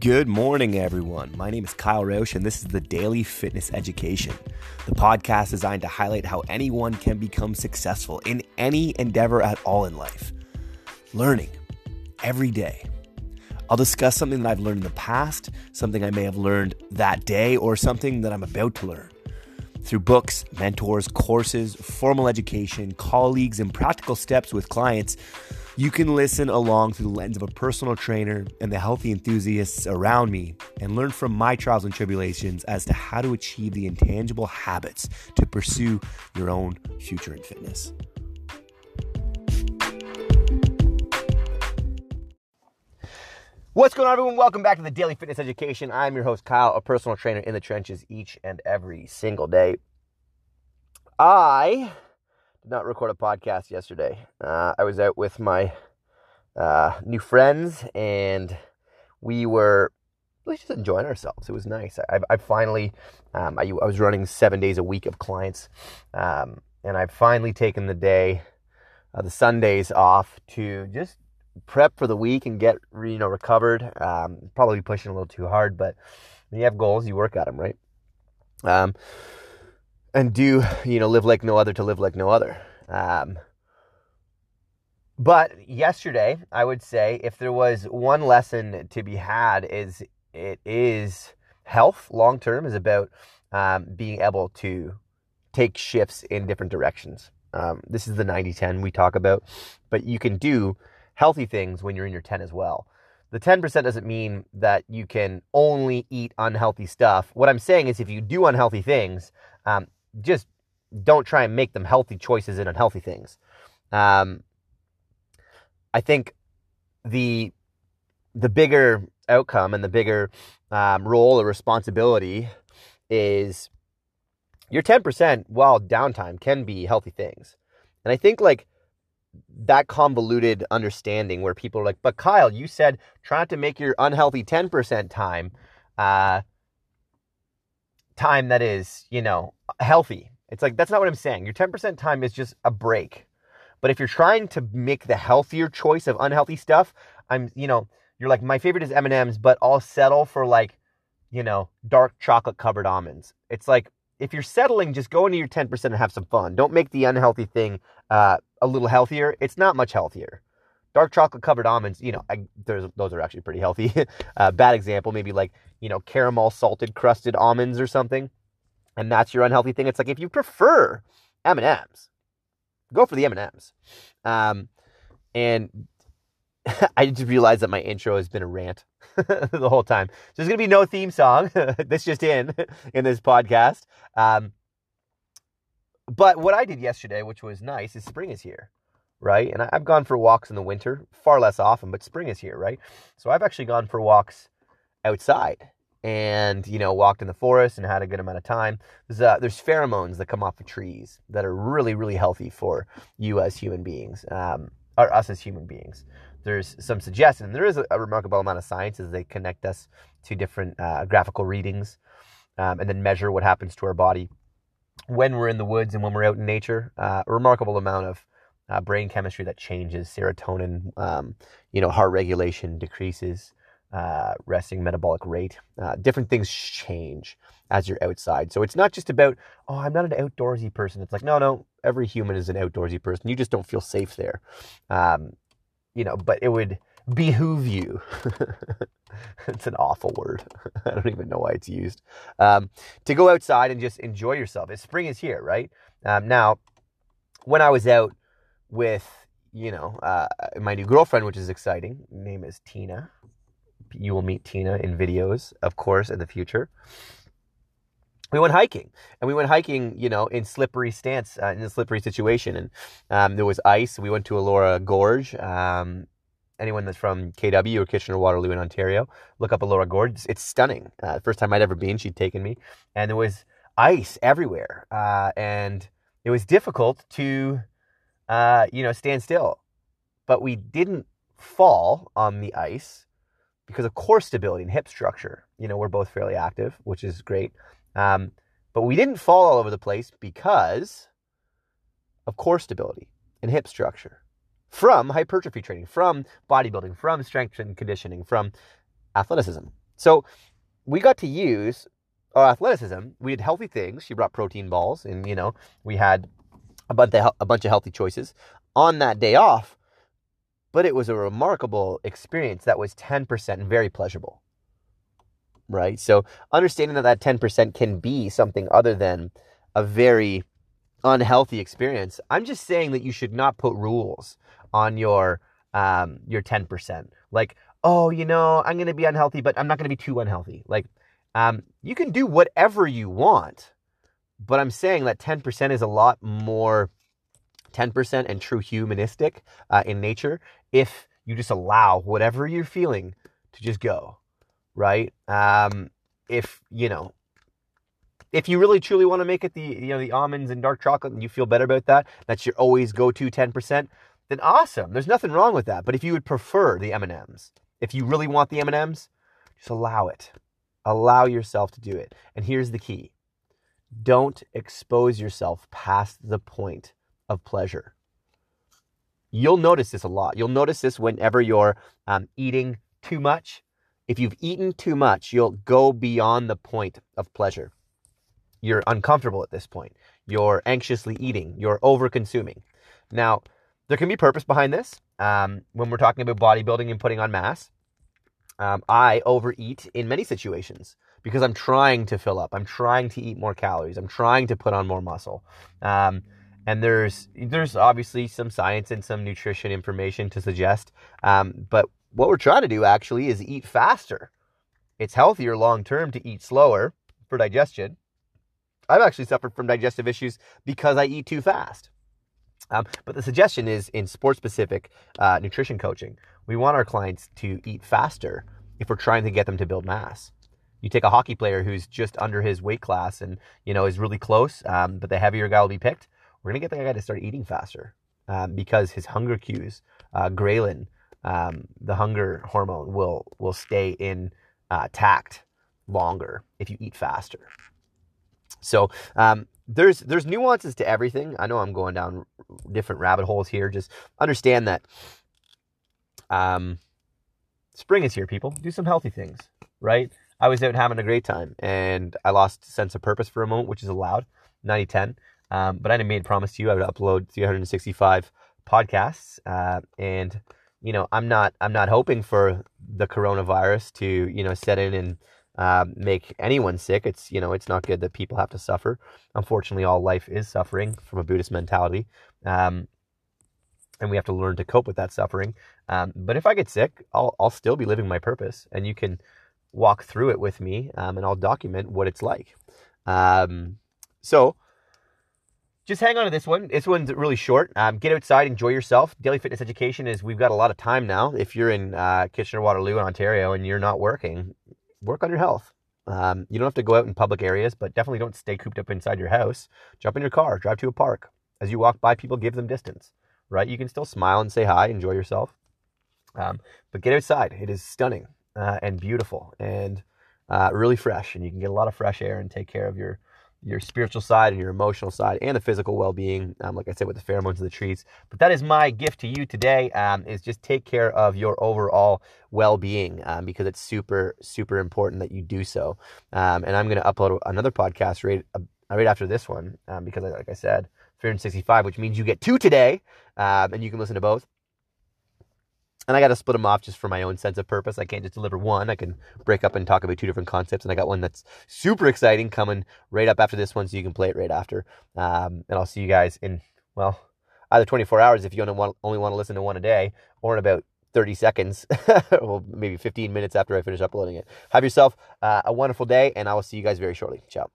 Good morning, everyone. My name is Kyle Roche, and this is the Daily Fitness Education, the podcast designed to highlight how anyone can become successful in any endeavor at all in life. Learning every day. I'll discuss something that I've learned in the past, something I may have learned that day, or something that I'm about to learn. Through books, mentors, courses, formal education, colleagues, and practical steps with clients, you can listen along through the lens of a personal trainer and the healthy enthusiasts around me and learn from my trials and tribulations as to how to achieve the intangible habits to pursue your own future in fitness. What's going on, everyone? Welcome back to the Daily Fitness Education. I'm your host, Kyle, a personal trainer in the trenches each and every single day. I did not record a podcast yesterday. Uh, I was out with my uh, new friends and we were just enjoying ourselves. It was nice. I, I finally, um, I, I, was running seven days a week of clients, um, and I've finally taken the day, uh, the Sundays off to just prep for the week and get you know recovered. Um, probably pushing a little too hard, but when you have goals, you work at them, right? Um, and do you know live like no other to live like no other. Um, but yesterday, I would say if there was one lesson to be had, is it is health long term is about um, being able to take shifts in different directions. Um, this is the 90 10 we talk about, but you can do healthy things when you're in your 10 as well. The 10% doesn't mean that you can only eat unhealthy stuff. What I'm saying is if you do unhealthy things, um, just don't try and make them healthy choices and unhealthy things. Um, I think the the bigger outcome and the bigger um, role or responsibility is your 10% while downtime can be healthy things. And I think like that convoluted understanding where people are like, but Kyle, you said try to make your unhealthy 10% time, uh, time that is, you know, healthy. It's like, that's not what I'm saying. Your 10% time is just a break. But if you're trying to make the healthier choice of unhealthy stuff, I'm, you know, you're like, my favorite is M&M's, but I'll settle for like, you know, dark chocolate covered almonds. It's like, if you're settling, just go into your 10% and have some fun. Don't make the unhealthy thing uh, a little healthier. It's not much healthier. Dark chocolate covered almonds, you know, I, those are actually pretty healthy. uh, bad example, maybe like, you know, caramel salted crusted almonds or something. And that's your unhealthy thing. It's like if you prefer M&Ms, go for the M&Ms. Um, and I just realized that my intro has been a rant the whole time. So there's going to be no theme song. this just in in this podcast. Um, but what I did yesterday, which was nice, is spring is here, right? And I've gone for walks in the winter, far less often, but spring is here, right? So I've actually gone for walks outside and you know walked in the forest and had a good amount of time. There's uh, there's pheromones that come off of trees that are really really healthy for you as human beings, um, or us as human beings there's some suggestion, and there is a, a, remarkable amount of science as they connect us to different uh, graphical readings um, and then measure what happens to our body when we're in the woods and when we're out in nature. Uh, a remarkable amount of uh, brain chemistry that changes serotonin, um, you know, heart regulation decreases, uh, resting metabolic rate. Uh, different things change as you're outside. So it's not just about, oh, I'm not an outdoorsy person. It's like, no, no, every human is an outdoorsy person. You just don't feel safe there. Um, you know, but it would behoove you. it's an awful word. I don't even know why it's used. Um, to go outside and just enjoy yourself. It's spring is here, right? Um, now, when I was out with, you know, uh, my new girlfriend, which is exciting, name is Tina. You will meet Tina in videos, of course, in the future we went hiking and we went hiking, you know, in slippery stance, uh, in a slippery situation. And um, there was ice. We went to Elora Gorge. Um, anyone that's from KW or Kitchener Waterloo in Ontario, look up Elora Gorge. It's, it's stunning. Uh, first time I'd ever been, she'd taken me. And there was ice everywhere. Uh, and it was difficult to, uh, you know, stand still. But we didn't fall on the ice because of core stability and hip structure. You know, we're both fairly active, which is great. Um, but we didn't fall all over the place because of core stability and hip structure from hypertrophy training, from bodybuilding, from strength and conditioning, from athleticism. So we got to use our athleticism. We did healthy things. She brought protein balls, and you know we had a bunch of, a bunch of healthy choices on that day off. But it was a remarkable experience that was 10% and very pleasurable. Right? So understanding that that 10% can be something other than a very unhealthy experience. I'm just saying that you should not put rules on your um, your 10%. Like, oh, you know, I'm going to be unhealthy, but I'm not going to be too unhealthy. Like, um, you can do whatever you want, but I'm saying that 10% is a lot more 10% and true humanistic uh, in nature if you just allow whatever you're feeling to just go, right? Um, if, you know, if you really truly want to make it the you know the almonds and dark chocolate and you feel better about that, that's your always go to 10%, then awesome. There's nothing wrong with that. But if you would prefer the M&Ms, if you really want the M&Ms, just allow it. Allow yourself to do it. And here's the key. Don't expose yourself past the point of pleasure. You'll notice this a lot. You'll notice this whenever you're um, eating too much. If you've eaten too much, you'll go beyond the point of pleasure. You're uncomfortable at this point. You're anxiously eating. You're over consuming. Now, there can be purpose behind this. Um, when we're talking about bodybuilding and putting on mass, um, I overeat in many situations because I'm trying to fill up. I'm trying to eat more calories. I'm trying to put on more muscle. Um, and there's there's obviously some science and some nutrition information to suggest. Um, but what we're trying to do actually is eat faster. It's healthier long term to eat slower for digestion. I've actually suffered from digestive issues because I eat too fast. Um, but the suggestion is in sport specific uh, nutrition coaching, we want our clients to eat faster if we're trying to get them to build mass. You take a hockey player who's just under his weight class and you know is really close, um, but the heavier guy will be picked we're going to get the guy to start eating faster um, because his hunger cues, uh, ghrelin, um, the hunger hormone, will will stay in uh, tact longer if you eat faster. So um, there's there's nuances to everything. I know I'm going down different rabbit holes here. Just understand that um, spring is here, people. Do some healthy things, right? I was out having a great time and I lost sense of purpose for a moment, which is allowed. 90 10. Um, but I made a promise to you I would upload 365 podcasts, uh, and you know I'm not I'm not hoping for the coronavirus to you know set in and uh, make anyone sick. It's you know it's not good that people have to suffer. Unfortunately, all life is suffering from a Buddhist mentality, um, and we have to learn to cope with that suffering. Um, but if I get sick, I'll I'll still be living my purpose, and you can walk through it with me, um, and I'll document what it's like. Um, so just hang on to this one. This one's really short. Um, get outside, enjoy yourself. Daily fitness education is we've got a lot of time now. If you're in uh, Kitchener Waterloo in Ontario and you're not working, work on your health. Um, you don't have to go out in public areas, but definitely don't stay cooped up inside your house. Jump in your car, drive to a park. As you walk by people, give them distance. Right? You can still smile and say hi, enjoy yourself. Um, but get outside. It is stunning uh, and beautiful and uh, really fresh, and you can get a lot of fresh air and take care of your your spiritual side and your emotional side and the physical well-being um, like i said with the pheromones of the trees but that is my gift to you today um, is just take care of your overall well-being um, because it's super super important that you do so. Um, and i'm going to upload another podcast right, uh, right after this one um, because like i said 365 which means you get two today um, and you can listen to both and I got to split them off just for my own sense of purpose. I can't just deliver one. I can break up and talk about two different concepts. And I got one that's super exciting coming right up after this one, so you can play it right after. Um, and I'll see you guys in well, either 24 hours if you only want only want to listen to one a day, or in about 30 seconds, well, maybe 15 minutes after I finish uploading it. Have yourself uh, a wonderful day, and I will see you guys very shortly. Ciao.